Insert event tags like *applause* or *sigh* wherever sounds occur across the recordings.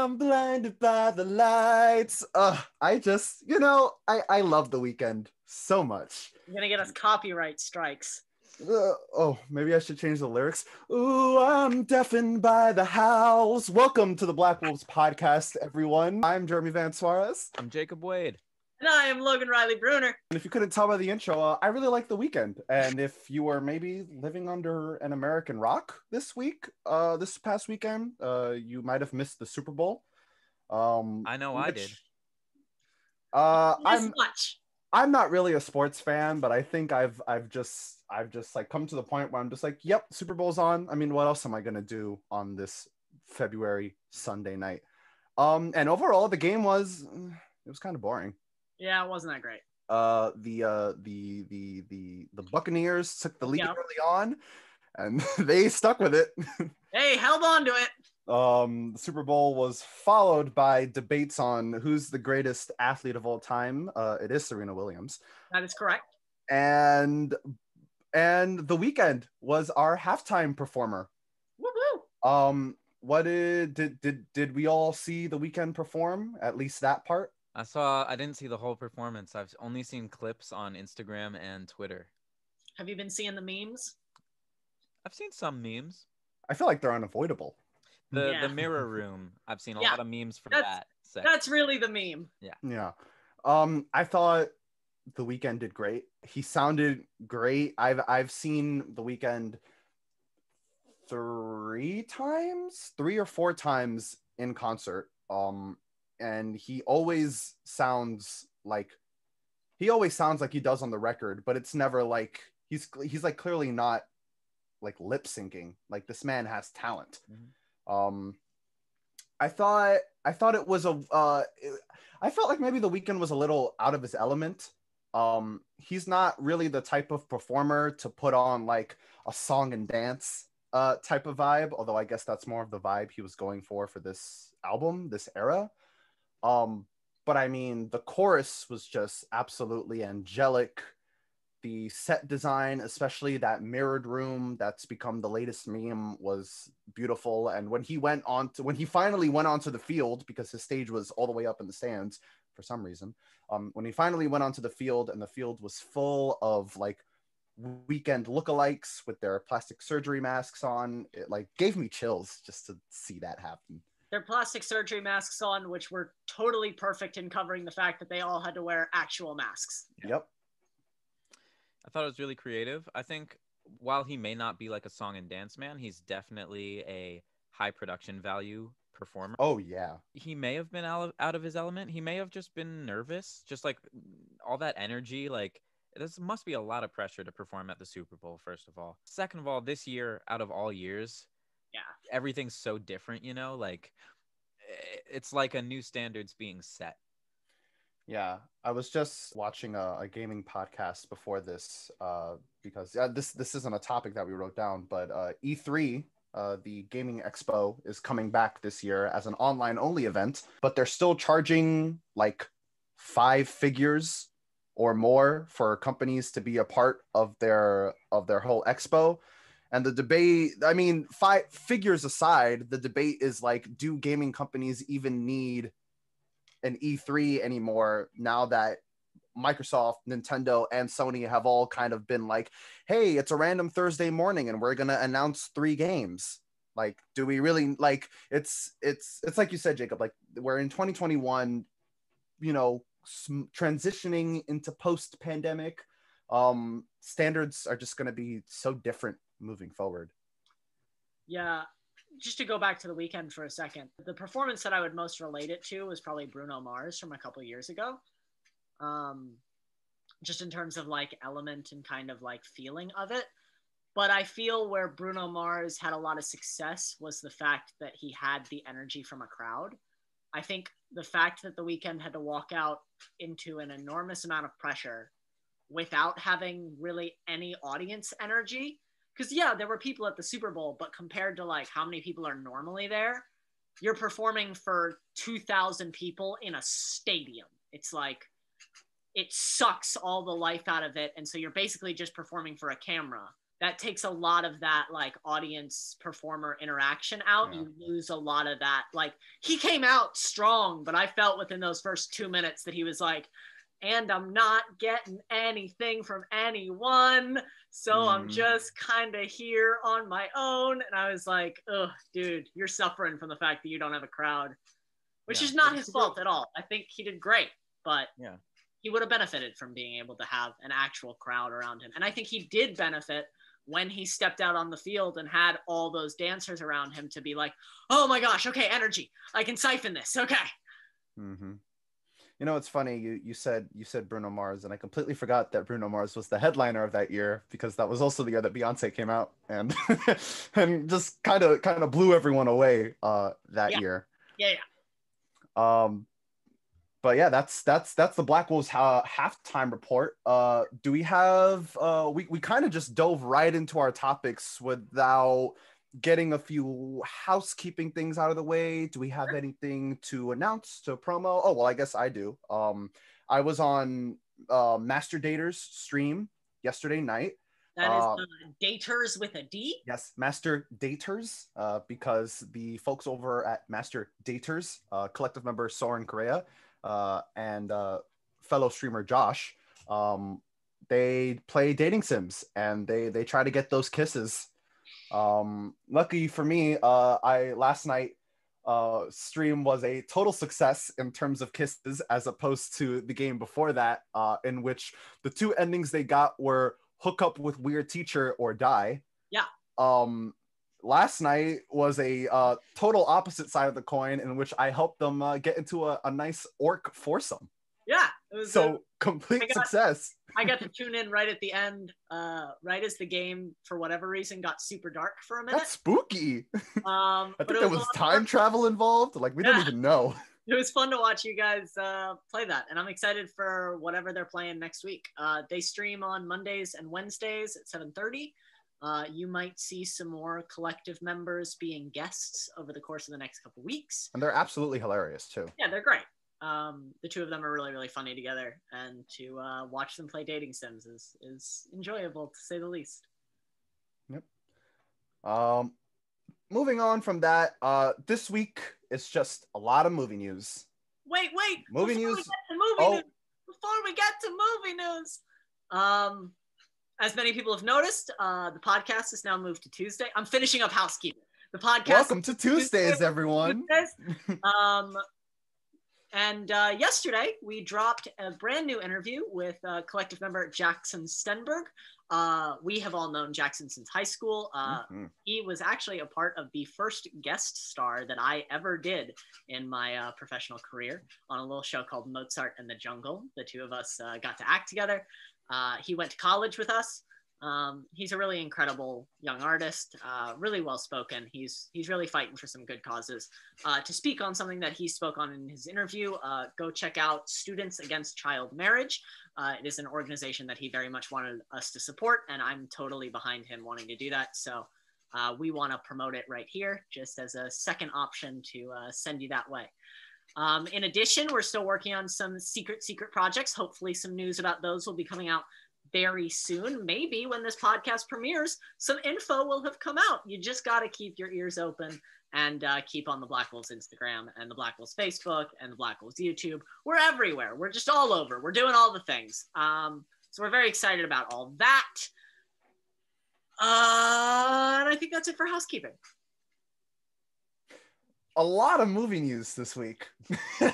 I'm blinded by the lights. Uh, I just, you know, I, I love the Weeknd so much. You're gonna get us copyright strikes. Uh, oh, maybe I should change the lyrics. Ooh, I'm deafened by the howls. Welcome to the Black Wolves podcast, everyone. I'm Jeremy Van Suarez. I'm Jacob Wade. And I am Logan Riley Bruner. And if you couldn't tell by the intro, uh, I really like the Weeknd. And if you were maybe living under an American rock this week, uh, this past weekend, uh, you might have missed the Super Bowl. Um, I know I did. Uh, I'm much. I'm not really a sports fan, but I think I've I've just I've just like come to the point where I'm just like, yep, Super Bowl's on. I mean, what else am I gonna do on this February Sunday night? Um, and overall, the game was it was kind of boring. Yeah, it wasn't that great. Uh, the uh the the the the Buccaneers took the lead Yeah. early on, and *laughs* they stuck with it. *laughs* Hey, held on to it. um, the Super Bowl was followed by debates on who's the greatest athlete of all time. Uh, it is Serena Williams. That is correct. and and the Weeknd was our halftime performer Woo woo. um what did did did, did we all see the Weeknd perform at least that part I saw. I didn't see the whole performance. I've only seen clips on Instagram and Twitter. Have you been seeing the memes? I've seen some memes. i feel like they're unavoidable The Yeah. the mirror *laughs* room. I've seen a Yeah. lot of memes for That's- that. So That's really the meme. Yeah. Yeah um i thought the Weeknd did great he sounded great i've i've seen the Weeknd three times three or four times in concert um and he always sounds like he always sounds like he does on the record but it's never like he's he's like clearly not like lip syncing. Like this man has talent. Um i thought i thought it was a uh it- i felt like maybe the Weeknd was a little out of his element. Um he's not really the type of performer to put on like a song and dance uh type of vibe although i guess that's more of the vibe he was going for for this album this era um but i mean the chorus was just absolutely angelic. The set design especially that mirrored room that's become the latest meme was beautiful. And when he went on to when he finally went onto the field because his stage was all the way up in the stands for some reason um, when he finally went onto the field and the field was full of like Weeknd lookalikes with their plastic surgery masks on it like gave me chills just to see that happen Their plastic surgery masks on, which were totally perfect in covering the fact that they all had to wear actual masks. yep I thought it was really creative. I think while he may not be like a song and dance man, he's definitely a high production value performer. oh yeah He may have been out of, out of his element. He may have just been nervous, just like all that energy. Like this must be a lot of pressure to perform at the Super Bowl. First of all, second of all, this year out of all years, Yeah. Everything's so different. You know, like it's like a new standards being set. Yeah, I was just watching a, a gaming podcast before this uh, because uh, this this isn't a topic that we wrote down, but uh, E3, uh, the gaming expo, is coming back this year as an online only event, but they're still charging like five figures or more for companies to be a part of their of their whole expo. And the debate, I mean, five figures aside, the debate is like, do gaming companies even need an E3 anymore now that Microsoft, Nintendo, and Sony have all kind of been like, hey, it's a random Thursday morning and we're gonna announce three games. Like, do we really like it's it's it's like you said, Jacob, like we're in 2021, you know, sm- transitioning into post-pandemic. Um, standards are just gonna be so different moving forward. Yeah. Just to go back to the Weeknd for a second, the performance that I would most relate it to was probably Bruno Mars from a couple years ago. Um, just in terms of like element and kind of like feeling of it. But I feel where Bruno Mars had a lot of success was the fact that he had the energy from a crowd. I think the fact that the Weeknd had to walk out into an enormous amount of pressure without having really any audience energy because yeah there were people at the super bowl but compared to like how many people are normally there you're performing for 2000 people in a stadium it's like it sucks all the life out of it and so you're basically just performing for a camera that takes a lot of that like audience performer interaction out. Yeah. You lose a lot of that. Like he came out strong, but I felt within those first two minutes that he was like, and I'm not getting anything from anyone. So I'm Mm. just kind of here on my own. And I was like, oh, dude, you're suffering from the fact that you don't have a crowd, which Yeah. is not his fault at all. I think he did great, but Yeah. he would have benefited from being able to have an actual crowd around him. And I think he did benefit when he stepped out on the field and had all those dancers around him to be like, oh my gosh, okay, energy. I can siphon this. Okay. hmm You know, it's funny. You you said you said Bruno Mars, and I completely forgot that Bruno Mars was the headliner of that year because that was also the year that Beyonce came out and *laughs* and just kind of kind of blew everyone away uh, that Yeah. year. Yeah, yeah. Um, but yeah, that's that's that's the Black Wolves ha- halftime report. Uh, do we have? Uh, we we kind of just dove right into our topics without getting a few housekeeping things out of the way. Do we have anything to announce to promo? Oh well, I guess I do. Um, I was on uh, Master Daters stream yesterday night. That is Uh, uh, daters with a D. Yes, Master Daters, uh, because the folks over at Master Daters, uh, collective member Soren Correa, uh, and uh, fellow streamer Josh, um, they play dating sims and they they try to get those kisses. Um, lucky for me, uh, I last night uh, stream was a total success in terms of kisses, as opposed to the game before that, uh, in which the two endings they got were hook up with weird teacher or die. Yeah. Um, last night was a uh, total opposite side of the coin in which I helped them uh, get into a, a nice orc foursome. Yeah. It was So uh, complete got- success. I got to tune in right at the end, uh, right as the game, for whatever reason, got super dark for a minute. That's spooky. *laughs* Um, I but think there a was time travel involved. Like we Yeah. don't even know. *laughs* *laughs* it was fun to watch you guys uh, play that and i'm excited for whatever they're playing next week uh, they stream on mondays and wednesdays at 7.30 uh, you might see some more collective members being guests over the course of the next couple weeks And they're absolutely hilarious too. yeah they're great um, the two of them are really really funny together and to uh, watch them play dating sims is, is enjoyable to say the least yep Um, moving on from that, uh, this week it's just a lot of movie news. wait wait Movie before we news- get to movie Oh. news before we get to movie news um as many people have noticed uh the podcast is now moved to tuesday i'm finishing up housekeeping the podcast Welcome to Tuesdays, everyone. Tuesdays. *laughs* um and uh, yesterday we dropped a brand new interview with uh, collective member jackson stenberg uh, we have all known jackson since high school uh, Mhm. he was actually a part of the first guest star that I ever did in my uh, professional career on a little show called Mozart in the Jungle. The two of us uh, got to act together. Uh, he went to college with us. Um, he's a really incredible young artist, uh, really well spoken. He's he's really fighting for some good causes. Uh, to speak on something that he spoke on in his interview, uh, go check out Students Against Child Marriage. Uh, it is an organization that he very much wanted us to support, and I'm totally behind him wanting to do that. So uh, we want to promote it right here just as a second option to uh, send you that way. Um, in addition, we're still working on some secret, secret projects. Hopefully, some news about those will be coming out very soon. Maybe when this podcast premieres, some info will have come out. You just got to keep your ears open and uh, keep on the Black Wolves Instagram and the Black Wolves Facebook and the Black Wolves YouTube. We're everywhere. We're just all over. We're doing all the things. Um, so we're very excited about all that. Uh, and I think that's it for housekeeping. A lot of movie news this week. *laughs*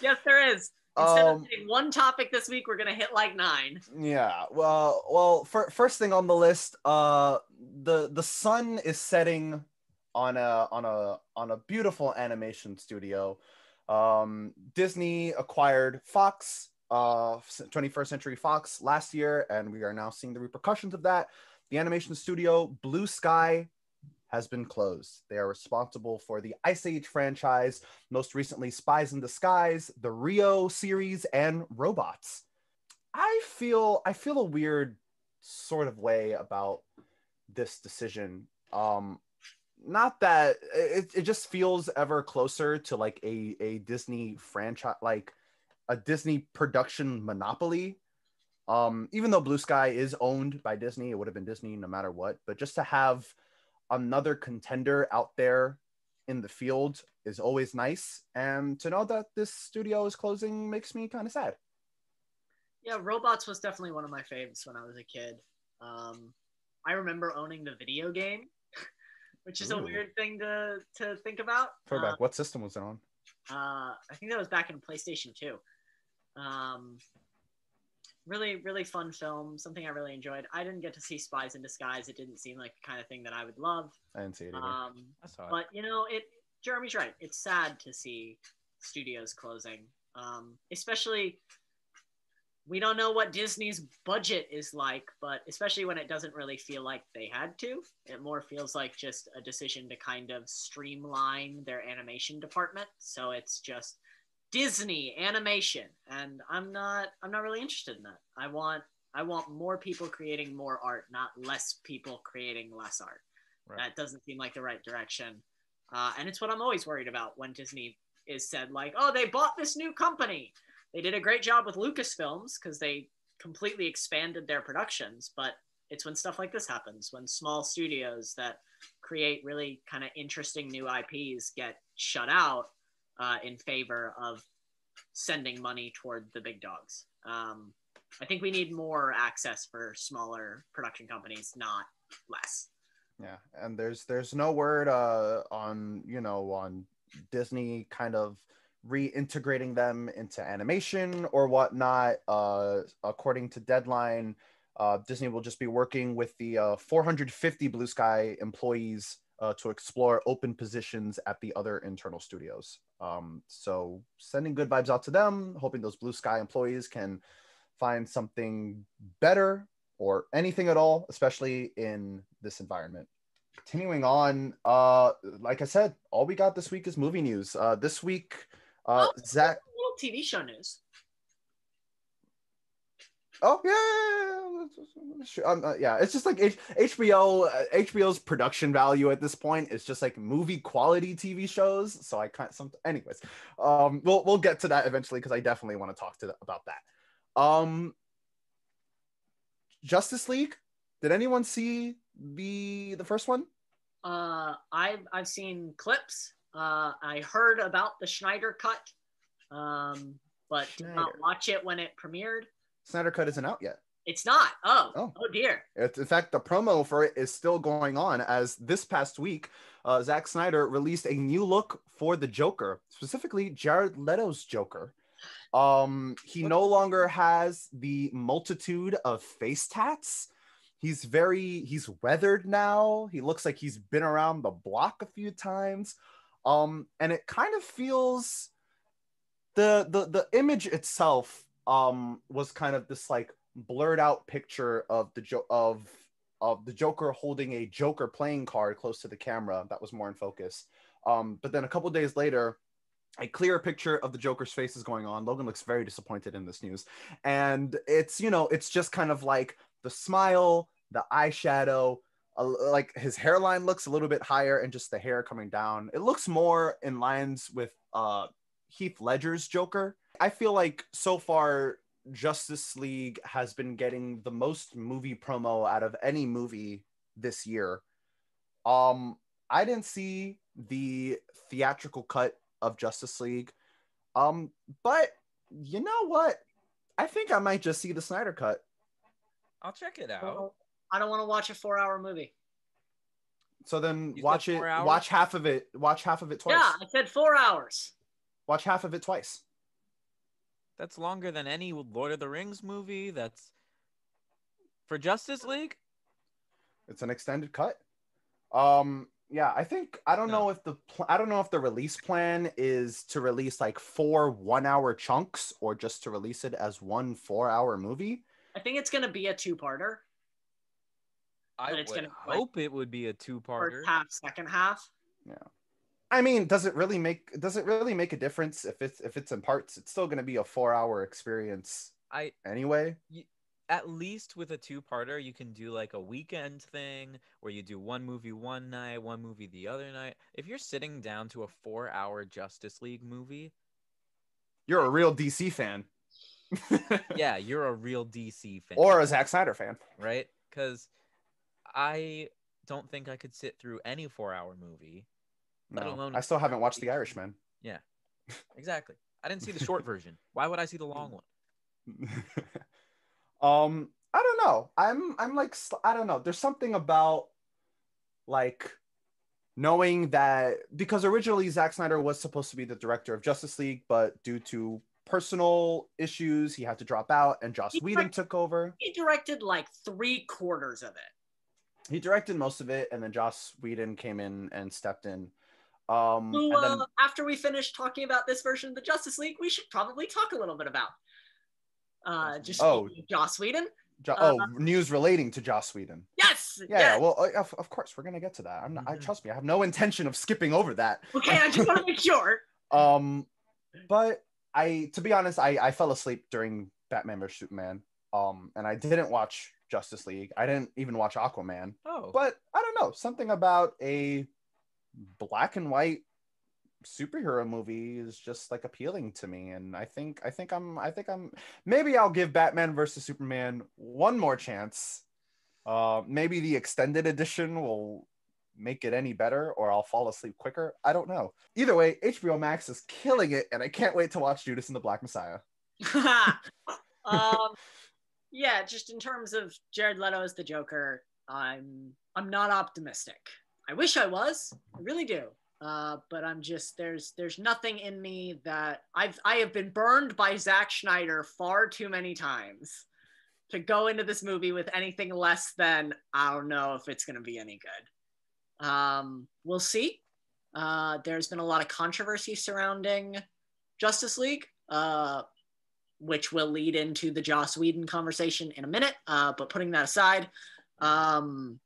Yes, there is. Instead Um, of hitting one topic this week, we're gonna hit like nine. Yeah. Well, well, fir- first thing on the list, uh, the the sun is setting on a on a on a beautiful animation studio. Um, Disney acquired Fox, uh, 21st Century Fox last year, and we are now seeing the repercussions of that. The animation studio Blue Sky has been closed. They are responsible for the Ice Age franchise, most recently Spies in Disguise, the Rio series, and Robots. I feel I feel a weird sort of way about this decision. Um not that it, it just feels ever closer to like a, a Disney franchise like a Disney production monopoly Um, even though Blue Sky is owned by Disney, it would have been Disney no matter what. But just to have another contender out there in the field is always nice. And to know that this studio is closing makes me kind of sad. Yeah, Robots was definitely one of my faves when I was a kid. Um, I remember owning the video game, *laughs* which is Ooh. a weird thing to to think about. Throwback. Uh, what system was it on? uh, I think that was back in PlayStation 2. Um, really, really fun film. Something I really enjoyed. I didn't get to see Spies in Disguise. It didn't seem like the kind of thing that I would love. I didn't see it either. Um, I saw it. but you know, it. Jeremy's right. It's sad to see studios closing, um, especially. We don't know what Disney's budget is like, but especially when it doesn't really feel like they had to, it more feels like just a decision to kind of streamline their animation department. So it's just Disney animation, and I'm not. I'm not really interested in that. I want. I want more people creating more art, not less people creating less art. Right. That doesn't seem like the right direction. Uh, and it's what I'm always worried about when Disney is said like, "Oh, they bought this new company." They did a great job with Lucasfilms because they completely expanded their productions, but it's when stuff like this happens, when small studios that create really kind of interesting new IPs get shut out uh, in favor of sending money toward the big dogs. Um, I think we need more access for smaller production companies, not less. Yeah, and there's there's no word uh on you know on Disney kind of reintegrating them into animation or whatnot. Uh, according to Deadline, uh, Disney will just be working with the uh, 450 Blue Sky employees uh, to explore open positions at the other internal studios. Um, so sending good vibes out to them, hoping those Blue Sky employees can find something better or anything at all, especially in this environment. Continuing on, uh, like I said, all we got this week is movie news. Uh, this week, uh, Oh. Zach. Little TV show news. Oh yeah, uh, yeah. It's just like H- HBO. Uh, HBO's production value at this point is just like movie quality TV shows. So I can't. Some. Anyways, um, we'll we'll get to that eventually because I definitely want to talk to about that. Um, Justice League. Did anyone see the the first one? Uh, I've I've seen clips. Uh, I heard about the Snyder cut, um, but did not watch it when it premiered. Snyder Cut isn't out yet. It's not. Oh, Oh. oh, dear. It's, in fact, the promo for it is still going on as this past week, uh, Zack Snyder released a new look for the Joker, specifically Jared Leto's Joker. Um, he no longer has the multitude of face tats. He's very he's weathered now. He looks like he's been around the block a few times. Um, and it kind of feels the the the image itself um was kind of this like blurred out picture of the jo- of of the Joker holding a Joker playing card close to the camera that was more in focus. Um, but then a couple days later, a clear picture of the Joker's face is going on. Logan looks very disappointed in this news, and it's you know it's just kind of like the smile, the eyeshadow, like his hairline looks a little bit higher, and just the hair coming down. It looks more in lines with uh, Heath Ledger's Joker. I feel like so far Justice League has been getting the most movie promo out of any movie this year. Um, I didn't see the theatrical cut of Justice League. Um, but you know what? I think I might just see the Snyder cut. I'll check it out. Well, I don't want to watch a four-hour movie. So then You watch it. Watch half of it. Watch half of it twice. Yeah, I said four hours. Watch half of it twice. That's longer than any Lord of the Rings movie. That's for Justice League. It's an extended cut. Um, yeah, I think I don't No. know if the pl- I don't know if the release plan is to release like four one-hour chunks or just to release it as one four-hour movie. I think it's gonna be a two-parter. I But it's would gonna, like, hope it would be a two-parter. First half, second half. I mean, does it really make does it really make a difference if it's if it's in parts? It's still going to be a four-hour experience I anyway. at least with a two-parter, you can do like a weekend thing where you do one movie one night, one movie the other night. If you're sitting down to a four-hour Justice League movie, You're a real DC fan. *laughs* yeah, you're a real DC fan. or a Zack Snyder fan. right? Because I don't think I could sit through any four-hour movie. Let No, alone I still haven't watched The Irishman. Yeah, exactly. I didn't see the short version. Why would I see the long one? *laughs* um, I don't know. I'm I'm like I don't know. There's something about like knowing that because originally Zack Snyder was supposed to be the director of Justice League, but due to personal issues, he had to drop out, and Joss He Whedon direct- took over. He directed like three quarters of it. He directed most of it, and then Joss Whedon came in and stepped in. Um, Who, uh, after we finish talking about this version of the Justice League, we should probably talk a little bit about. Uh, just Oh. Joss Whedon. Jo- uh, oh, news relating to Joss Whedon. Yes. Yeah, yeah. yes. Well, uh, of, of course, we're gonna get to that. I'm not, I Mhm. trust me. I have no intention of skipping over that. Okay, I just want to make sure. *laughs* Um, but I, to be honest, I I fell asleep during Batman vs Superman. Um, and I didn't watch Justice League. I didn't even watch Aquaman. Oh, But I don't know, something about a black and white superhero movie is just like appealing to me and i think i think i'm i think i'm maybe i'll give batman versus superman one more chance. Uh maybe the extended edition will make it any better or i'll fall asleep quicker. I don't know. Either way hbo max is killing it and i can't wait to watch judas and the black messiah. *laughs* Um, *laughs* yeah, just in terms of Jared Leto as the Joker, I'm I'm not optimistic. I wish I was, I really do. Uh, but I'm just there's there's nothing in me that I've I have been burned by Zack Snyder far too many times to go into this movie with anything less than I don't know if it's gonna be any good. Um, we'll see. Uh, there's been a lot of controversy surrounding Justice League. Uh, which will lead into the Joss Whedon conversation in a minute. Uh, but putting that aside, um,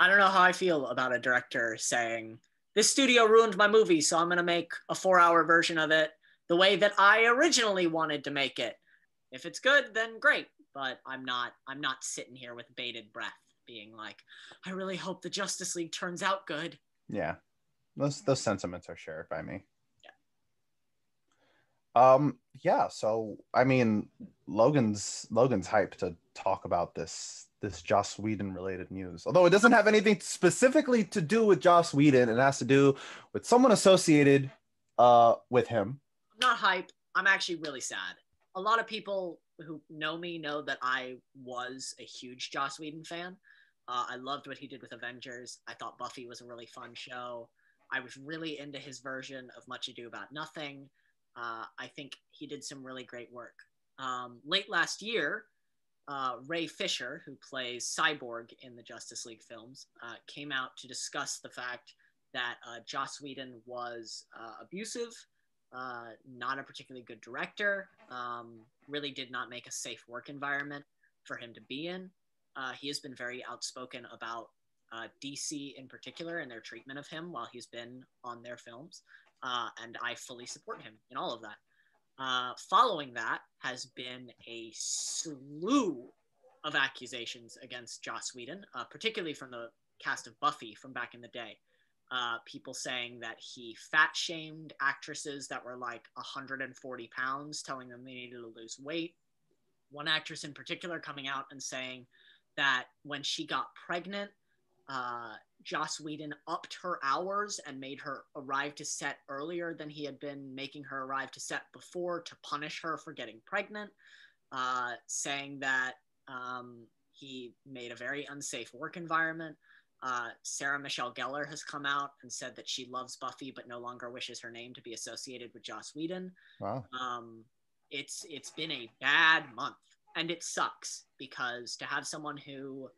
I don't know how I feel about a director saying, This studio ruined my movie, so I'm going to make a four hour version of it the way that I originally wanted to make it. If it's good, then great. But I'm not, I'm not sitting here with bated breath being like, I really hope the Justice League turns out good. yeah those those sentiments are shared by me Yeah. um yeah so i mean logan's logan's hype to talk about this this joss whedon related news although it doesn't have anything specifically to do with joss whedon it has to do with someone associated uh with him I'm not hype. I'm actually really sad. A lot of people who know me know that I was a huge Joss Whedon fan. Uh, I loved what he did with Avengers. I thought Buffy was a really fun show. I was really into his version of Much Ado About Nothing. Uh, I think he did some really great work. Um, late last year, uh, Ray Fisher, who plays Cyborg in the Justice League films, uh, came out to discuss the fact that uh, Joss Whedon was uh, abusive, uh, not a particularly good director, um, really did not make a safe work environment for him to be in. Uh, he has been very outspoken about DC in particular and their treatment of him while he's been on their films. And I fully support him in all of that. Uh, following that has been a slew of accusations against Joss Whedon, uh, particularly from the cast of Buffy from back in the day. Uh, people saying that he fat shamed actresses that were like 140 pounds, telling them they needed to lose weight. One actress in particular coming out and saying that when she got pregnant, uh, Joss Whedon upped her hours and made her arrive to set earlier than he had been making her arrive to set before to punish her for getting pregnant, uh, saying that um, he made a very unsafe work environment. Uh, Sarah Michelle Gellar has come out and said that she loves Buffy but no longer wishes her name to be associated with Joss Whedon. wow Um, it's it's been a bad month, and it sucks because to have someone who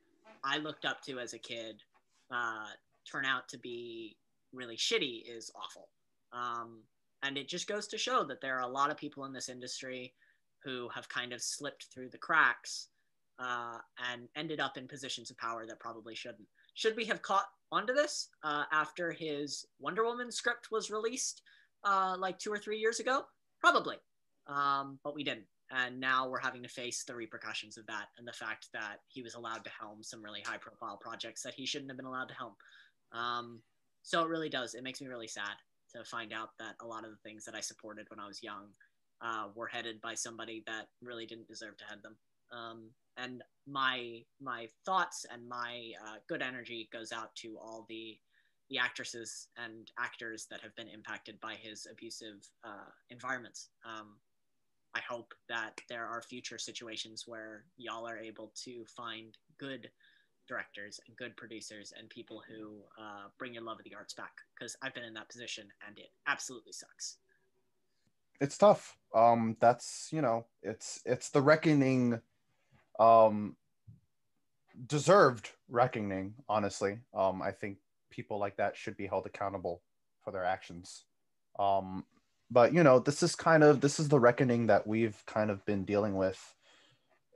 I looked up to as a kid uh, turn out to be really shitty is awful. Um, and it just goes to show that there are a lot of people in this industry who have kind of slipped through the cracks uh, and ended up in positions of power that probably shouldn't. Should we have caught onto this uh, after his Wonder Woman script was released uh, like two or three years ago? Probably, um, but we didn't. And now we're having to face the repercussions of that and the fact that he was allowed to helm some really high profile projects that he shouldn't have been allowed to helm. Um, so it really does. It makes me really sad to find out that a lot of the things that I supported when I was young uh, were headed by somebody that really didn't deserve to head them. Um, and my my thoughts and my uh, good energy goes out to all the the actresses and actors that have been impacted by his abusive uh, environments. Um, I hope that there are future situations where y'all are able to find good directors and good producers and people who uh, bring your love of the arts back because I've been in that position and it absolutely sucks. It's tough. Um, that's you know, it's it's the reckoning, um, deserved reckoning. Honestly, um, I think people like that should be held accountable for their actions. Um, but you know, this is kind of this is the reckoning that we've kind of been dealing with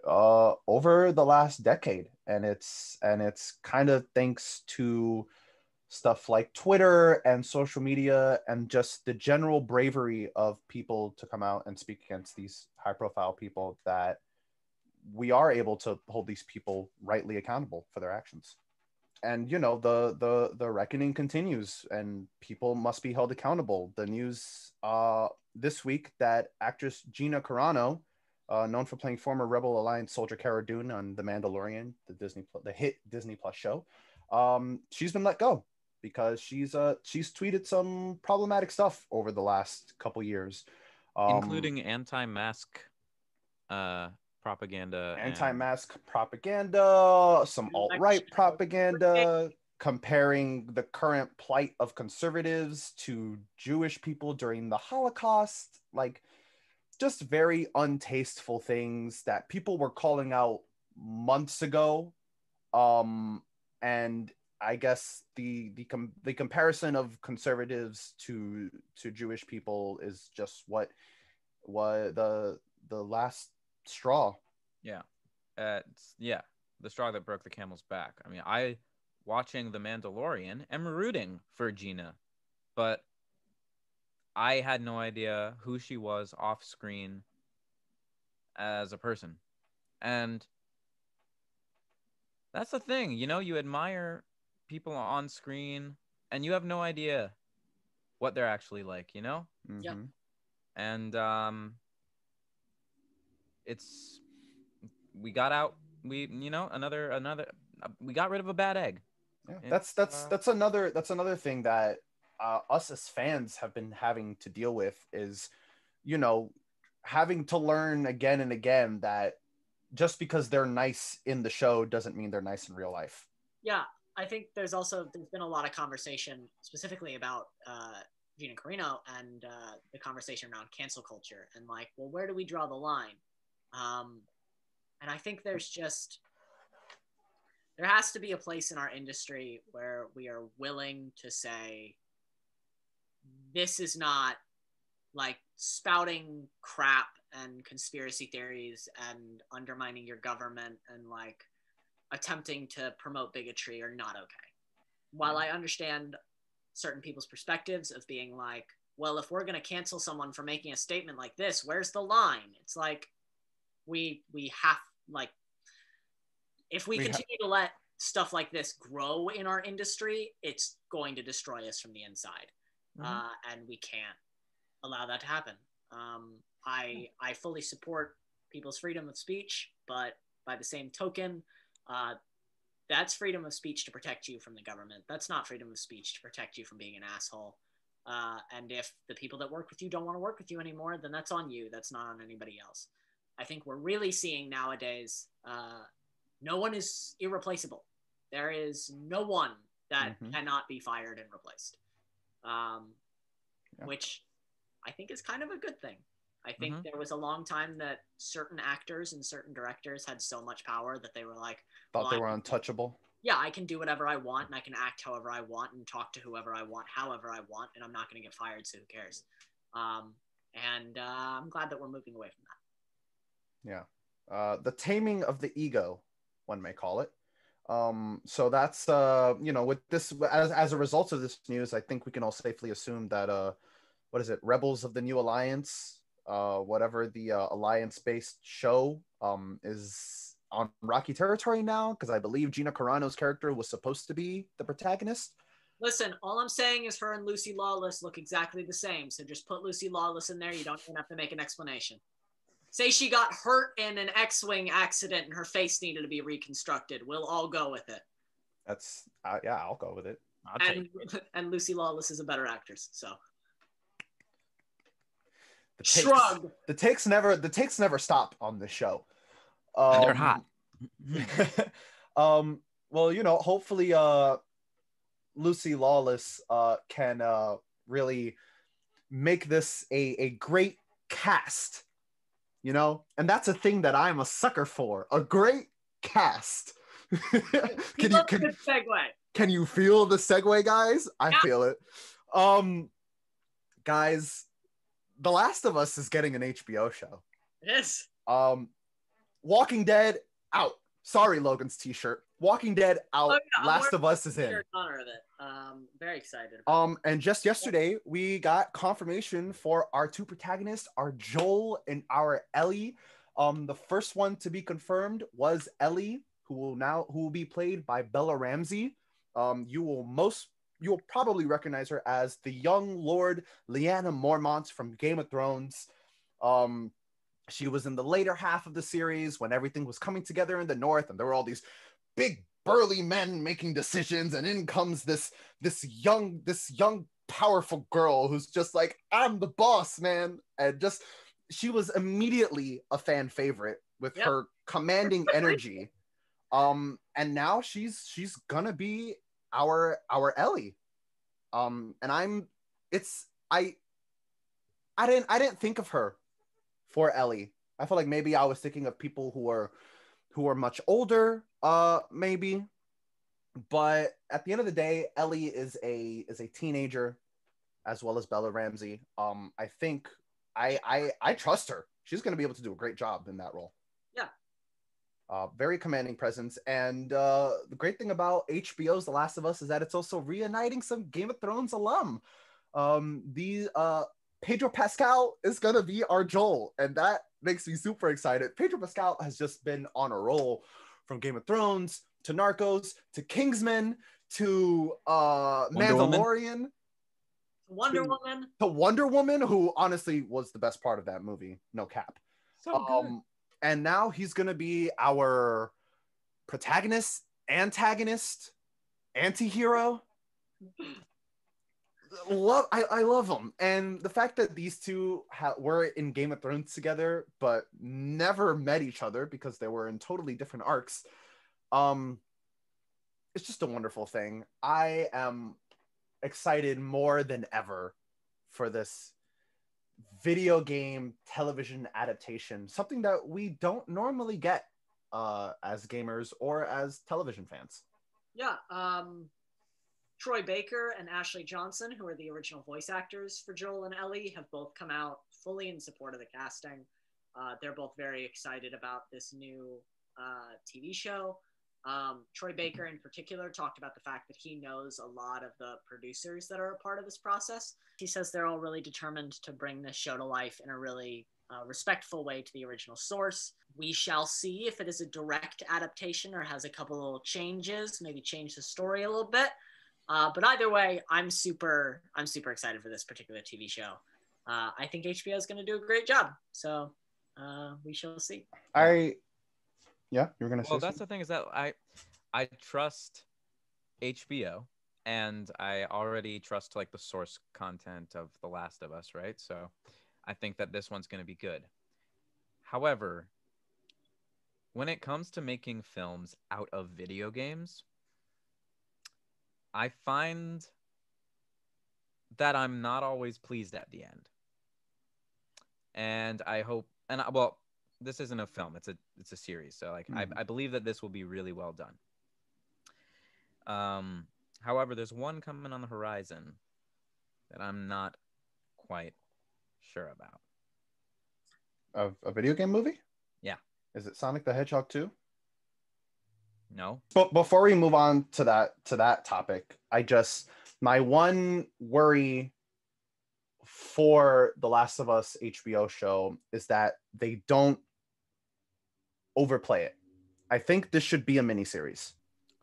uh, over the last decade, and it's and it's kind of thanks to stuff like Twitter and social media and just the general bravery of people to come out and speak against these high profile people that we are able to hold these people rightly accountable for their actions and you know the the the reckoning continues and people must be held accountable. The news uh this week that actress gina carano uh, known for playing former rebel alliance soldier cara dune on the mandalorian the disney the hit disney plus show um she's been let go because she's uh she's tweeted some problematic stuff over the last couple years. Um, including anti-mask uh propaganda anti-mask and... propaganda some alt-right propaganda comparing the current plight of conservatives to jewish people during the holocaust like just very untasteful things that people were calling out months ago. Um and i guess the the com- the comparison of conservatives to to jewish people is just what what the the last straw. Yeah. Uh, yeah. The straw that broke the camel's back. I mean, I, watching The Mandalorian, am rooting for Gina, but I had no idea who she was off screen as a person. And that's the thing, you know, you admire people on screen and you have no idea what they're actually like, you know? Mm-hmm. Yeah. And um it's we got out we you know another another we got rid of a bad egg yeah, that's that's uh, that's another that's another thing that uh, us as fans have been having to deal with is you know having to learn again and again that just because they're nice in the show doesn't mean they're nice in real life yeah i think there's also there's been a lot of conversation specifically about uh, Gina Carano and uh, the conversation around cancel culture and like, well, where do we draw the line? Um, and I think there's just there has to be a place in our industry where we are willing to say this is not like spouting crap and conspiracy theories and undermining your government and like attempting to promote bigotry are not okay. While I understand certain people's perspectives of being like, well, if we're going to cancel someone for making a statement like this, where's the line? It's like, we we have like if we, we continue ha- to let stuff like this grow in our industry, it's going to destroy us from the inside, mm-hmm. uh, and we can't allow that to happen. Um, I I fully support people's freedom of speech, but by the same token, uh, that's freedom of speech to protect you from the government. That's not freedom of speech to protect you from being an asshole. Uh, and if the people that work with you don't want to work with you anymore, then that's on you. That's not on anybody else. I think we're really seeing nowadays uh, no one is irreplaceable. There is no one that mm-hmm. cannot be fired and replaced, um, yeah. which I think is kind of a good thing. I think mm-hmm. there was a long time that certain actors and certain directors had so much power that they were like thought well, they were untouchable. Yeah, I can do whatever I want and I can act however I want and talk to whoever I want, however I want, and I'm not going to get fired, so who cares? Um, and uh, I'm glad that we're moving away from that. Yeah. Uh, the taming of the ego, one may call it. Um, so that's uh, you know, with this as as a result of this news, I think we can all safely assume that uh, what is it, Rebels of the New Alliance, uh, whatever the uh, alliance-based show, um, is on rocky territory now because I believe Gina Carano's character was supposed to be the protagonist. Listen, all I'm saying is her and Lucy Lawless look exactly the same. So just put Lucy Lawless in there. You don't even have to make an explanation. Say she got hurt in an X-wing accident and her face needed to be reconstructed. We'll all go with it. That's uh, yeah, I'll go with it. I'll take And *laughs* and Lucy Lawless is a better actress. So The takes, shrug. The takes never the takes never stop on this show. And they're Um, hot. *laughs* um well you know hopefully uh lucy lawless uh can uh really make this a a great cast you know and that's a thing that i'm a sucker for a great cast *laughs* can you can, segue. can you feel the segue guys i Yeah. feel it um guys the last of us is getting an hbo show Yes. um, Walking Dead out. Sorry, Logan's t-shirt. Walking Dead out. Oh, yeah, Last of Us is in. Honor of it. Um, very excited. about Um, and just yesterday we got confirmation for our two protagonists, our Joel and our Ellie. Um, the first one to be confirmed was Ellie, who will now who will be played by Bella Ramsey. Um, you will most you will probably recognize her as the young Lord Lyanna Mormont from Game of Thrones. Um, she was in the later half of the series when everything was coming together in the north, and there were all these big burly men making decisions, and in comes this this young this young powerful girl who's just like i'm the boss man. And just she was immediately a fan favorite with Yep. her commanding energy. Um and now she's she's gonna be our our ellie. Um and i'm it's i i didn't i didn't think of her for ellie. I feel like maybe i was thinking of people who are who are much older uh maybe. But at the end of the day ellie is a is a teenager as well as bella ramsey. Um i think i i i trust her. She's going to be able to do a great job in that role. Yeah. uh very commanding presence. And uh the great thing about hbo's the last of us is that it's also reuniting some game of thrones alum. Um the uh pedro pascal is going to be our joel and that makes me super excited pedro pascal has just been on a roll from game of thrones to narcos to kingsman to uh Wonder Woman. mandalorian Wonder to- Woman. to Wonder Woman, who honestly was the best part of that movie, no cap. So good. Um, and now he's gonna be our protagonist, antagonist, anti-hero. *clears throat* Love, I, I love them and the fact that these two ha- were in Game of Thrones together, but never met each other because they were in totally different arcs. Um, it's just a wonderful thing. I am excited more than ever for this video game television adaptation, something that we don't normally get uh, as gamers or as television fans. Yeah. Um, Troy Baker and Ashley Johnson, who are the original voice actors for Joel and Ellie, have both come out fully in support of the casting. Uh, they're both very excited about this new uh, TV show. Um, Troy Baker, in particular, talked about the fact that he knows a lot of the producers that are a part of this process. He says they're all really determined to bring this show to life in a really uh, respectful way to the original source. We shall see if it is a direct adaptation or has a couple of little changes, maybe change the story a little bit. Uh, but either way, I'm super, I'm super excited for this particular TV show. Uh, I think HBO is going to do a great job. So uh, we shall see. I, yeah, you're gonna well say that's the thing is that i i trust hbo and i already trust like the source content of the last of us right so i think that this one's going to be good however when it comes to making films out of video games i find that i'm not always pleased at the end and i hope and I, well this isn't a film it's a it's a series so like Mhm. I, I believe that this will be really well done um however there's one coming on the horizon that i'm not quite sure about a, a video game movie. Yeah. Is it Sonic the Hedgehog 2? No But before we move on to that to that topic, I just my one worry for the Last of Us HBO show is that they don't overplay it. I think this should be a miniseries.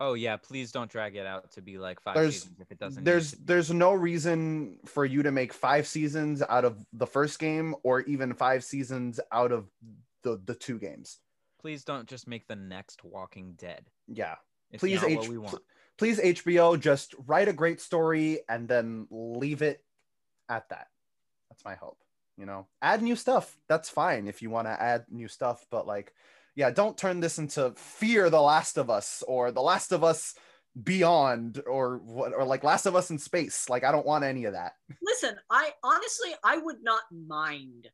Oh yeah, please don't drag it out to be like five There's- seasons if it doesn't. there's there's no reason for you to make five seasons out of the first game or even five seasons out of the the two games. Please don't just make the next Walking Dead. Yeah. It's Please not H- what we want. Please HBO just write a great story and then leave it at that. That's my hope. You know, add new stuff. That's fine if you want to add new stuff, but like yeah, don't turn this into Fear the Last of Us or The Last of Us Beyond or what or like Last of Us in Space. Like I don't want any of that. Listen, I honestly I would not mind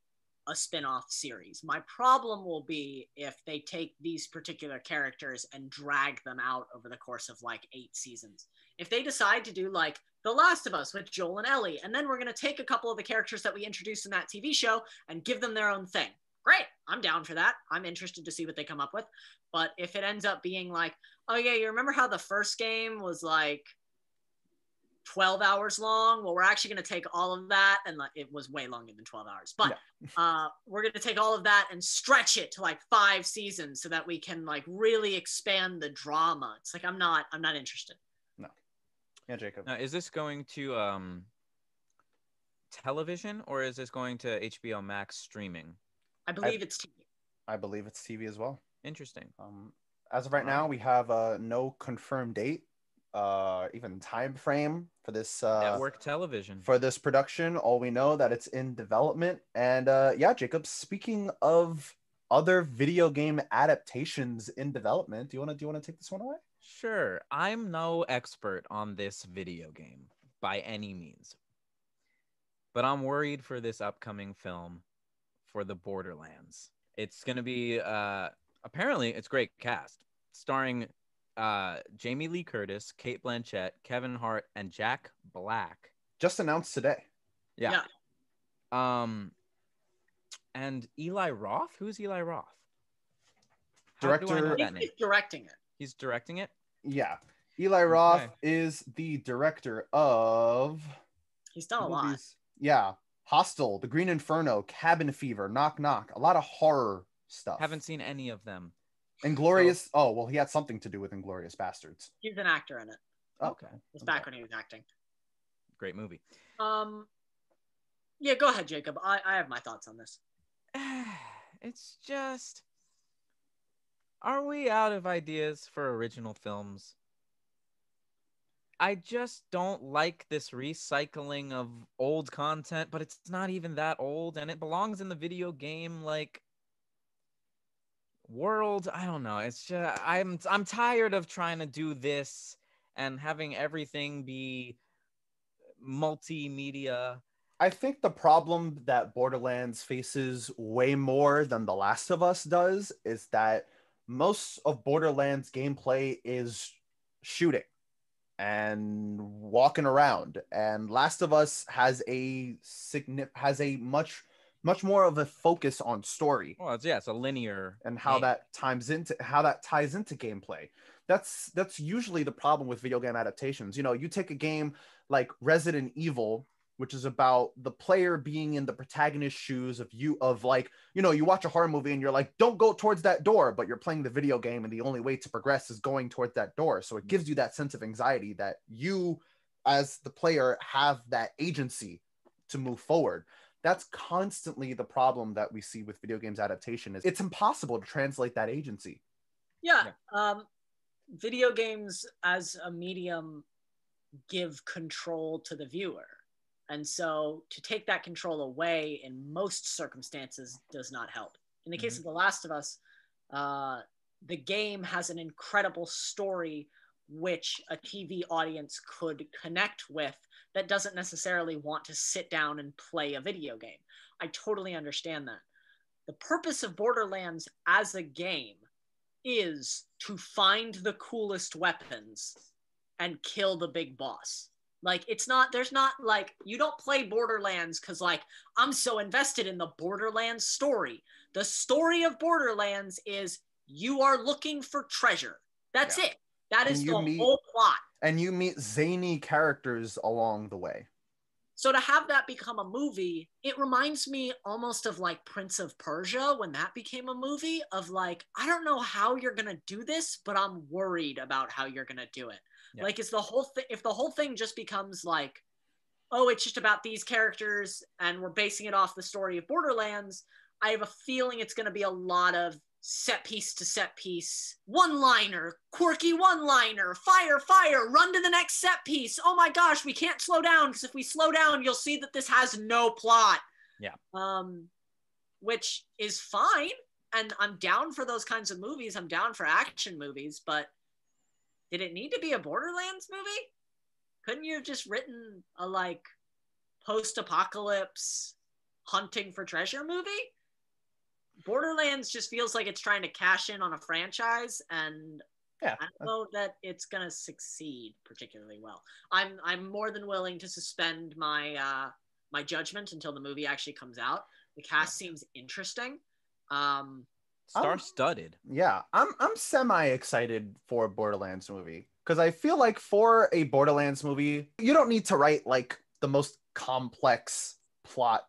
a spin-off series. My problem will be if they take these particular characters and drag them out over the course of like 8 seasons. If they decide to do like The Last of Us with Joel and Ellie and then we're going to take a couple of the characters that we introduced in that TV show and give them their own thing. Great. I'm down for that. I'm interested to see what they come up with. But if it ends up being like, oh yeah, you remember how the first game was like 12 hours long. Well, we're actually going to take all of that, and like, it was way longer than 12 hours, but *laughs* uh, we're going to take all of that and stretch it to like five seasons so that we can like really expand the drama. It's like I'm not, I'm not interested. No. Yeah, Jacob. Now, is this going to um television or is this going to HBO Max streaming? I believe it's TV. I believe it's TV as well. Interesting. Um, as of right now, we have uh, no confirmed date, uh, even time frame for this uh, Network television. for this production. All we know that it's in development. And uh, yeah, Jacob. Speaking of other video game adaptations in development, do you want to do you want to take this one away? Sure. I'm no expert on this video game by any means. But I'm worried for this upcoming film for the Borderlands. It's going to be uh apparently it's great cast starring uh Jamie Lee Curtis, Cate Blanchett, Kevin Hart and Jack Black. Just announced today. Yeah. Um and Eli Roth? Who's Eli Roth? How do I know Director- He's directing it. He's directing it. Yeah, Eli Roth Okay. is the director of He's done a lot. Yeah, Hostel, The Green Inferno, Cabin Fever, Knock Knock, a lot of horror stuff. Haven't seen any of them. Inglourious. Oh well, he had something to do with Inglourious Basterds. He's an actor in it. Oh, Okay. It's back Okay. when he was acting. Great movie. Um, yeah, go ahead, Jacob. I, I have my thoughts on this. *sighs* it's just are we out of ideas for original films i just don't like this recycling of old content but it's not even that old and it belongs in the video game like world i don't know it's just i'm i'm tired of trying to do this and having everything be multimedia. I think the problem that Borderlands faces way more than The Last of Us does is that most of Borderlands gameplay is shooting and walking around and Last of Us has a signif- has a much much more of a focus on story well it's, yeah it's a linear and how game. that times into how that ties into gameplay. That's that's usually the problem with video game adaptations. You know, you take a game like Resident Evil, which is about the player being in the protagonist's shoes of you of like, you know, you watch a horror movie and you're like, don't go towards that door, but you're playing the video game and the only way to progress is going towards that door. So it gives you that sense of anxiety that you as the player have that agency to move forward that's constantly the problem that we see with video games adaptation is it's impossible to translate that agency Yeah. Um, video games as a medium give control to the viewer. And so to take that control away in most circumstances does not help. In the case of The Last of Us, uh, the game has an incredible story which a TV audience could connect with that doesn't necessarily want to sit down and play a video game. I totally understand that. The purpose of Borderlands as a game is to find the coolest weapons and kill the big boss. Like it's not there's not like you don't play Borderlands cuz like I'm so invested in the Borderlands story. The story of Borderlands is you are looking for treasure. That's it. That And the meet- whole plot. and you meet zany characters along the way So to have that become a movie, it reminds me almost of like Prince of Persia when that became a movie of like I don't know how you're going to do this, but I'm worried about how you're going to do it. Yeah. Like is the whole thing if the whole thing just becomes like oh, it's just about these characters and we're basing it off the story of Borderlands, I have a feeling it's going to be a lot of set piece to set piece, one liner, quirky one liner, fire, fire, run to the next set piece. Oh my gosh, we can't slow down because if we slow down, you'll see that this has no plot. Yeah. Um, which is fine. And I'm down for those kinds of movies. I'm down for action movies, but did it need to be a Borderlands movie? Couldn't you have just written a like post apocalypse hunting for treasure movie? Borderlands just feels like it's trying to cash in on a franchise and Yeah. I don't know that it's gonna succeed particularly well. I'm I'm more than willing to suspend my uh my judgment until the movie actually comes out. The cast seems interesting. Um Star studded. Yeah, I'm I'm semi excited for Borderlands movie because I feel like for a Borderlands movie, you don't need to write like the most complex plot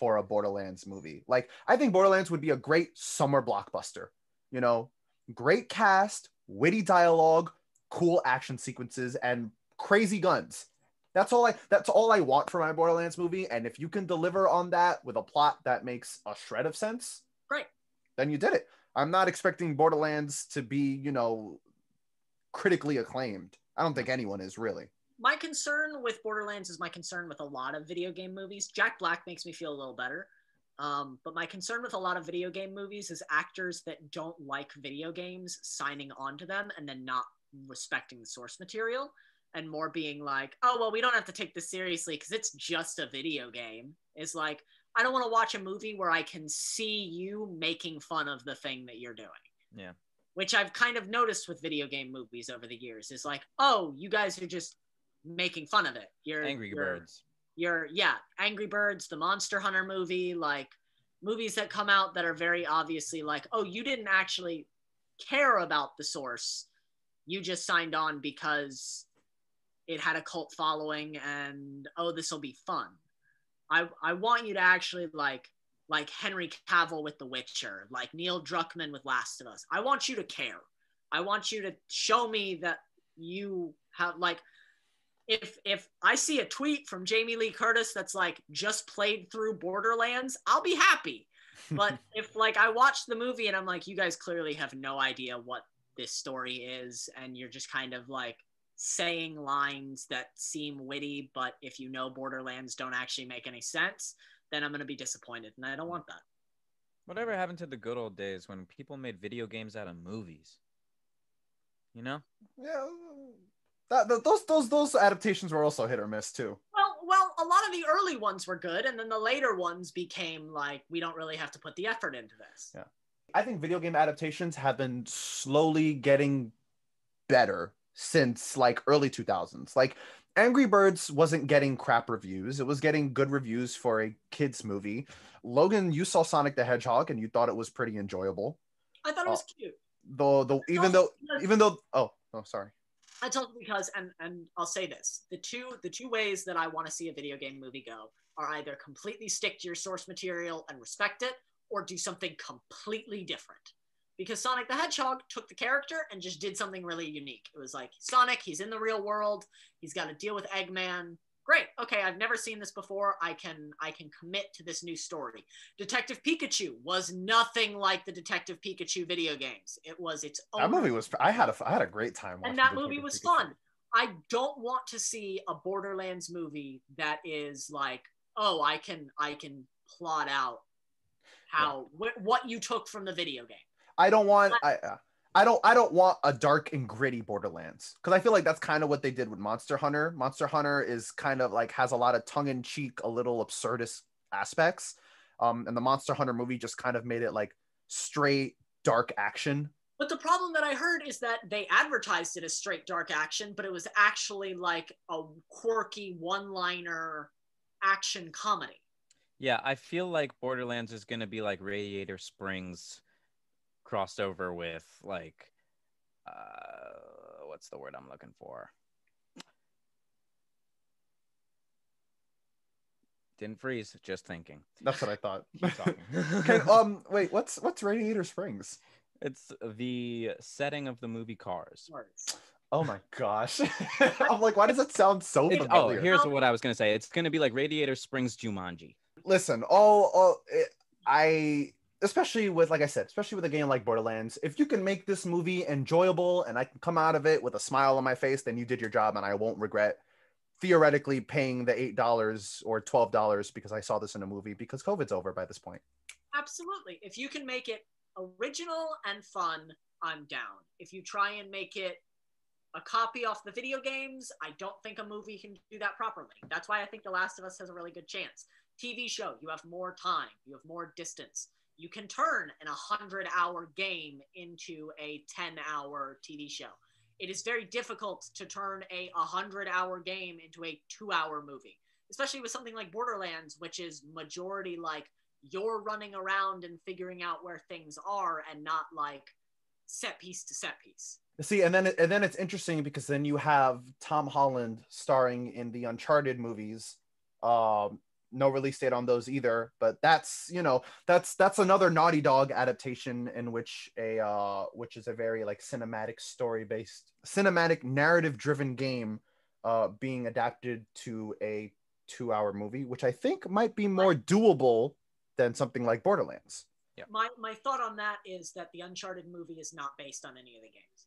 for a Borderlands movie. Like I think Borderlands would be a great summer blockbuster. You know, great cast, witty dialogue, cool action sequences, and crazy guns. That's all I that's all I want for my Borderlands movie. And if you can deliver on that with a plot that makes a shred of sense, Great. Then you did it. I'm not expecting Borderlands to be, you know, critically acclaimed. I don't think anyone is really. My concern with Borderlands is my concern with a lot of video game movies. Jack Black makes me feel a little better. Um, but my concern with a lot of video game movies is actors that don't like video games signing on to them and then not respecting the source material and more being like, oh, well, we don't have to take this seriously because it's just a video game. Is like, I don't want to watch a movie where I can see you making fun of the thing that you're doing Yeah. which I've kind of noticed with video game movies over the years is like, oh, you guys are just making fun of it. You're Angry you're- Birds. You're yeah, Angry Birds, the Monster Hunter movie, like movies that come out that are very obviously like, oh, you didn't actually care about the source. You just signed on because it had a cult following and oh, this will be fun. I I want you to actually like like Henry Cavill with The Witcher, like Neil Druckmann with Last of Us. I want you to care. I want you to show me that you have like if if I see a tweet from Jamie Lee Curtis that's like just played through Borderlands, I'll be happy. *laughs* But if like I watch the movie and I'm like, you guys clearly have no idea what this story is, and you're just kind of like saying lines that seem witty, but if you know Borderlands don't actually make any sense, then I'm gonna be disappointed, and I don't want that. Whatever happened to the good old days when people made video games out of movies? You know? Yeah. That, that- those those those adaptations were also hit or miss too. Well, well, a lot of the early ones were good, and then the later ones became like we don't really have to put the effort into this. Yeah. I think video game adaptations have been slowly getting better since like early 2000s. Like Angry Birds wasn't getting crap reviews. It was getting good reviews for a kids movie. Logan, you saw Sonic the Hedgehog and you thought it was pretty enjoyable. I thought it was uh, cute. Though the even though even though oh, oh sorry. I you because, and and I'll say this: the two the two ways that I want to see a video game movie go are either completely stick to your source material and respect it, or do something completely different. Because Sonic the Hedgehog took the character and just did something really unique. It was like Sonic, he's in the real world, he's got to deal with Eggman. Great. Okay, I've never seen this before. I can I can commit to this new story. Detective Pikachu was nothing like the Detective Pikachu video games. It was its own That movie was I had a I had a great time watching and that movie was Pikachu. fun. I don't want to see a Borderlands movie that is like, oh, I can I can plot out how wh- what you took from the video game. I don't want I uh, I don't I don't want a dark and gritty Borderlands because I feel like that's kind of what they did with Monster Hunter. Monster Hunter is kind of like has a lot of tongue in cheek, a little absurdist aspects, um, and the Monster Hunter movie just kind of made it like straight dark action. But the problem that I heard is that they advertised it as straight dark action, but it was actually like a quirky one-liner action comedy. Yeah, I feel like Borderlands is gonna be like Radiator Springs crossed over with like uh what's the word I'm looking for? Didn't freeze, just thinking. That's what I thought. *laughs* Talking. *laughs* okay, um, wait, what's what's Radiator Springs? it's the setting of the movie Cars. Words. Oh my gosh. *laughs* I'm like, why does it sound so It's- oh, here's what I was gonna say. It's gonna be like Radiator Springs Jumanji. Listen, all, all it, I especially with like I said, especially with a game like Borderlands, if you can make this movie enjoyable and I can come out of it with a smile on my face, then you did your job and I won't regret theoretically paying the eight dollars or twelve dollars because I saw this in a movie because COVID's over by this point. Absolutely. If you can make it original and fun, I'm down. If you try and make it a copy off the video games, I don't think a movie can do that properly. That's why I think The Last of Us has a really good chance. TV show, you have more time, you have more distance. You can turn an 100 hour game into a 10 hour TV show. It is very difficult to turn a 100 hour game into a two hour movie, especially with something like Borderlands, which is majority like you're running around and figuring out where things are and not like set piece to set piece. See, and then and then it's interesting because then you have Tom Holland starring in the Uncharted movies. Um, no release date on those either, but that's you know that's that's another Naughty Dog adaptation in which a uh, which is a very like cinematic story based, cinematic narrative driven game, uh, being adapted to a two hour movie, which I think might be more doable than something like Borderlands. yeah. My my thought on that is that the Uncharted movie is not based on any of the games.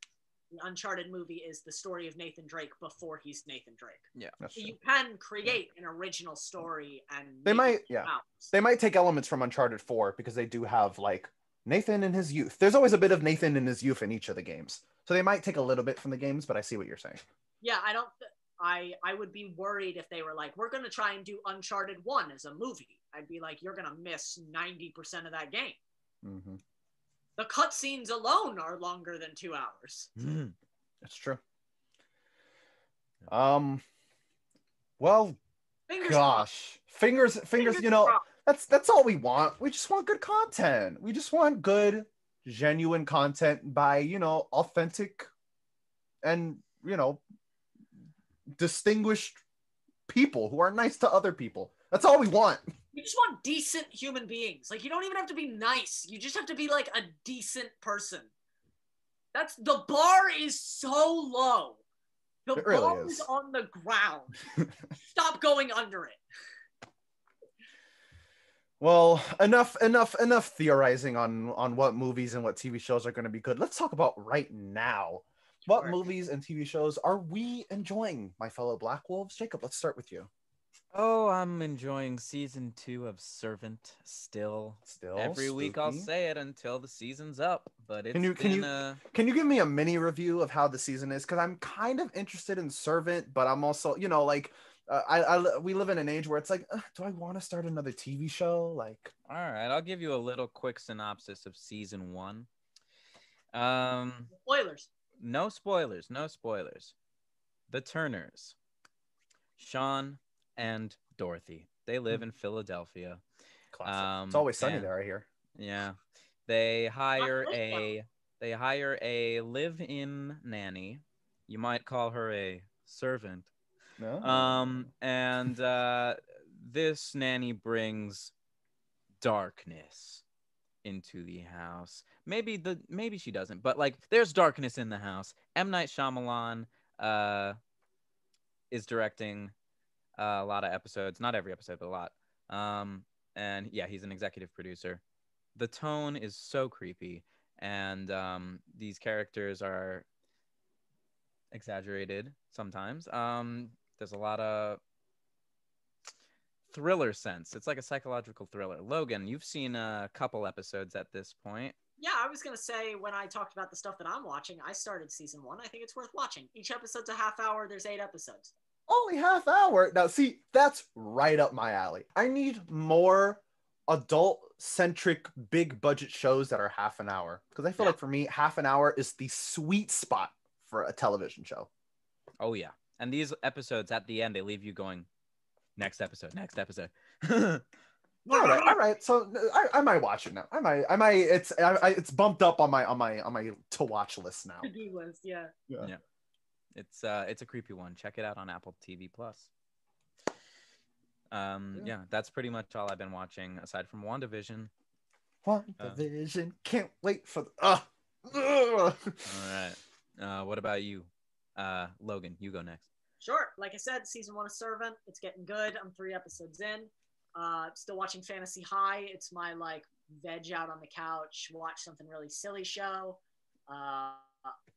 The Uncharted movie is the story of Nathan Drake before he's Nathan Drake. That's So you can create an original story and They might, yeah. hours. they might take elements from Uncharted 4 because they do have like Nathan in his youth. There's always a bit of Nathan in his youth in each of the games. So they might take a little bit from the games, but I see what you're saying. Yeah, I don't. Th- I I would be worried if they were like, we're gonna try and do Uncharted One as a movie. I'd be like, you're gonna miss ninety percent of that game. Mm-hmm. The cutscenes alone are longer than two hours. That's true. Um, well, Fingers crossed. gosh, fingers, fingers. You know, crossed. that's that's all we want. We just want good content. We just want good, genuine content by you know authentic, and you know, distinguished people who are nice to other people. That's all we want. We just want decent human beings. Like you don't even have to be nice. You just have to be like a decent person. That's the bar is so low. The really bar is. is on the ground. *laughs* Stop going under it. Well, enough, enough, enough theorizing on on what movies and what TV shows are going to be good. Let's talk about right now. What Sure. movies and TV shows are we enjoying, my fellow Black Wolves? Jacob, let's start with you. Oh, I'm enjoying season two of Servant still. Still, Every week I'll say it until the season's up, but it's Can you- can you- uh, Can you give me a mini review of how the season is? Because I'm kind of interested in Servant, but I'm also, you know, like, uh, I, I we live in an age where it's like, "Ugh, do I want to start another TV show? Like, All right, I'll give you a little quick synopsis of season one. Um, Spoilers. no spoilers, no spoilers. The Turners, Sean and Dorothy. They live in Philadelphia. classic. Um, it's always sunny and- there, I hear. Yeah. They hire a they hire a live-in nanny. You might call her a servant. No. Um and uh this nanny brings darkness into the house. Maybe the maybe she doesn't, but like there's darkness in the house. M Night Shyamalan uh is directing uh, a lot of episodes, not every episode, but a lot. Um and yeah, he's an executive producer. The tone is so creepy and um these characters are exaggerated sometimes. Um there's a lot of thriller sense. It's like a psychological thriller. Logan, you've seen a couple episodes at this point. Yeah, I was gonna say when I talked about the stuff that I'm watching, I started season one. I think it's worth watching. Each episode's a half hour. There's eight episodes. Only half hour. Now, see, that's right up my alley. I need more adult centric big budget shows that are half an hour because I feel Yeah. like for me, half an hour is the sweet spot for a television show. Oh yeah. And these episodes at the end they leave you going next episode, next episode. *laughs* All right, all right. So I, I might watch it now. I might, I might. It's, I, I, it's bumped up on my, on my, on my to watch list now. To-do list, yeah. Yeah. It's uh it's a creepy one. Check it out on Apple TV Plus. Um, Yeah. yeah, that's pretty much all I've been watching aside from WandaVision. One Uh. division. Can't wait for the. Uh. All right. Uh, what about you, uh, Logan? You go next. Sure. Like I said, season one of Servant. It's getting good. I'm three episodes in. Uh, still watching Fantasy High. It's my like veg out on the couch, watch something really silly show. Uh,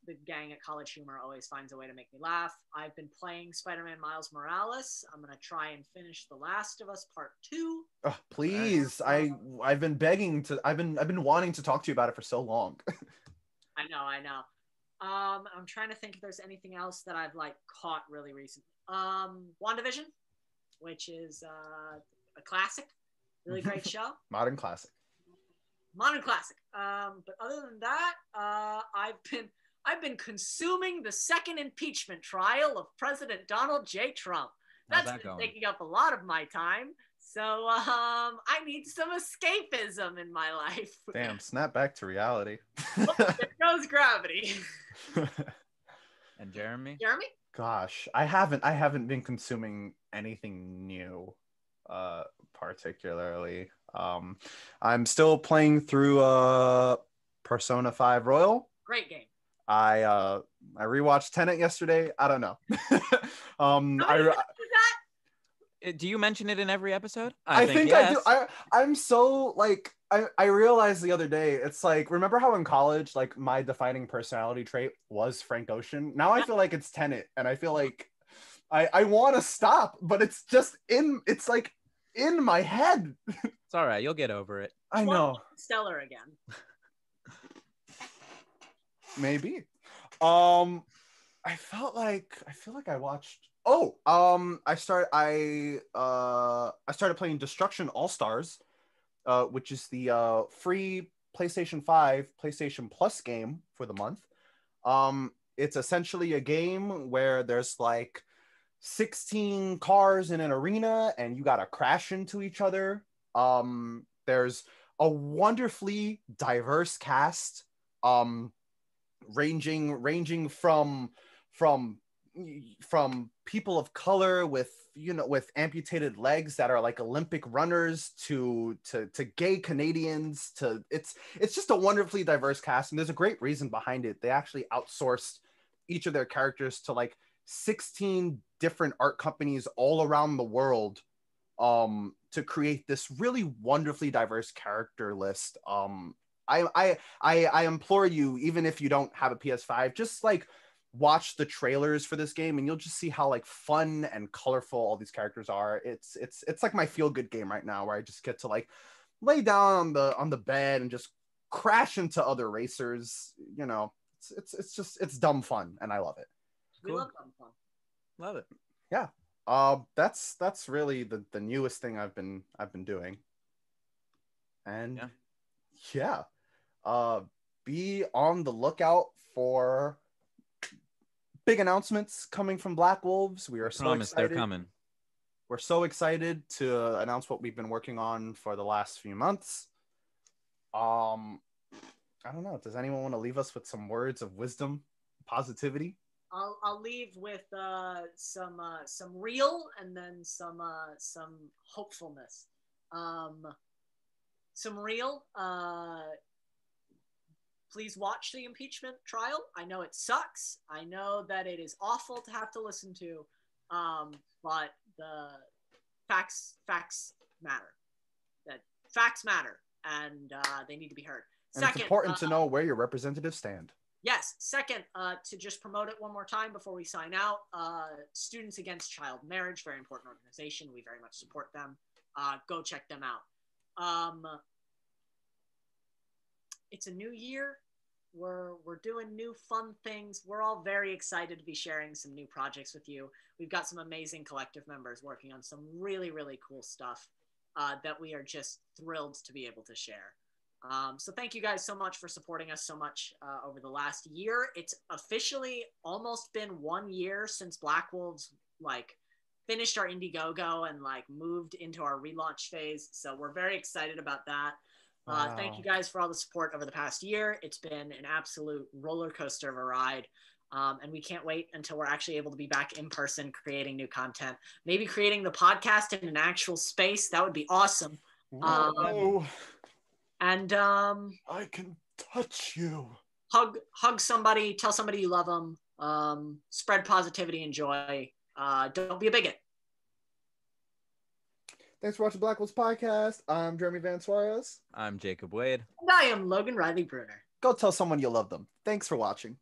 the gang at College Humor always finds a way to make me laugh. I've been playing Spider-Man Miles Morales. I'm gonna try and finish The Last of Us Part Two. Ugh, please, I I've been begging to. I've been I've been wanting to talk to you about it for so long. *laughs* I know, I know. Um, I'm trying to think if there's anything else that I've like caught really recently. Um, WandaVision, which is uh, a classic, really great *laughs* show, Modern classic. Modern classic. Um, but other than that, uh, I've been I've been consuming the second impeachment trial of President Donald J. Trump. How's That's that been going? taking up a lot of my time. So um, I need some escapism in my life. Damn, *laughs* snap back to reality. Oh, there *laughs* goes gravity. *laughs* And Jeremy? Jeremy? Gosh, I haven't I haven't been consuming anything new, uh, particularly. Um, I'm still playing through uh Persona 5 Royal. Great game. I uh I rewatched Tenet yesterday. I don't know. *laughs* um, How I, many times is that? Uh, Do you mention it in every episode? I, think, I do. I I'm so like I I realized the other day. It's like remember how in college like my defining personality trait was Frank Ocean. Now I feel like it's Tenet, and I feel like I I want to stop, but it's just in. It's like in my head. It's all right. You'll get over it. I Well, know. Stellar again. Maybe. Um, I felt like I feel like I watched. Oh, um, I started. I uh, I started playing Destruction All Stars, uh, which is the uh free PlayStation Five, PlayStation Plus game for the month. Um, it's essentially a game where there's like 16 cars in an arena and you got to crash into each other. Um, there's a wonderfully diverse cast. Um, ranging ranging from from from people of color with you know with amputated legs that are like olympic runners to to to gay canadians to it's it's just a wonderfully diverse cast and there's a great reason behind it they actually outsourced each of their characters to like 16 different art companies all around the world um to create this really wonderfully diverse character list um I, I I I implore you, even if you don't have a PS5, just like watch the trailers for this game, and you'll just see how like fun and colorful all these characters are. It's it's it's like my feel good game right now, where I just get to like lay down on the on the bed and just crash into other racers. You know, it's it's it's just it's dumb fun, and I love it. We Cool. love them fun. Love it. Uh, that's that's really the the newest thing I've been I've been doing, and Yeah. yeah, uh, be on the lookout for big announcements coming from Black Wolves. We are so Promise excited. they're coming. We're so excited to announce what we've been working on for the last few months. Um, I don't know. Does anyone want to leave us with some words of wisdom, positivity? I'll I'll leave with uh, some uh, some real and then some uh, some hopefulness. Um, some real. Uh, please watch the impeachment trial. I know it sucks. I know that it is awful to have to listen to, um, but the facts facts matter. That facts matter, and uh, they need to be heard. And it's important to uh, know where your representatives stand. Yes. Second, uh, to just promote it one more time before we sign out, uh, Students Against Child Marriage, very important organization. We very much support them. Uh, go check them out. Um, it's a new year. We're we're doing new fun things. We're all very excited to be sharing some new projects with you. We've got some amazing collective members working on some really really cool stuff uh, that we are just thrilled to be able to share. Um, so thank you guys so much for supporting us so much uh, over the last year. It's officially almost been one year since Black Wolves like finished our Indiegogo and like moved into our relaunch phase. So we're very excited about that. Uh, Thank you guys for all the support over the past year. It's been an absolute roller coaster of a ride. Um, and we can't wait until we're actually able to be back in person creating new content. Maybe creating the podcast in an actual space. That would be awesome. Um, And um, I can touch you. hug hug somebody, tell somebody you love them, um, spread positivity and joy. Uh, don't be a bigot. Thanks for watching Black Wolves podcast. I'm Jeremy Van Suarez. I'm Jacob Wade. And I am Logan Riley Bruner. Go tell someone you love them. Thanks for watching.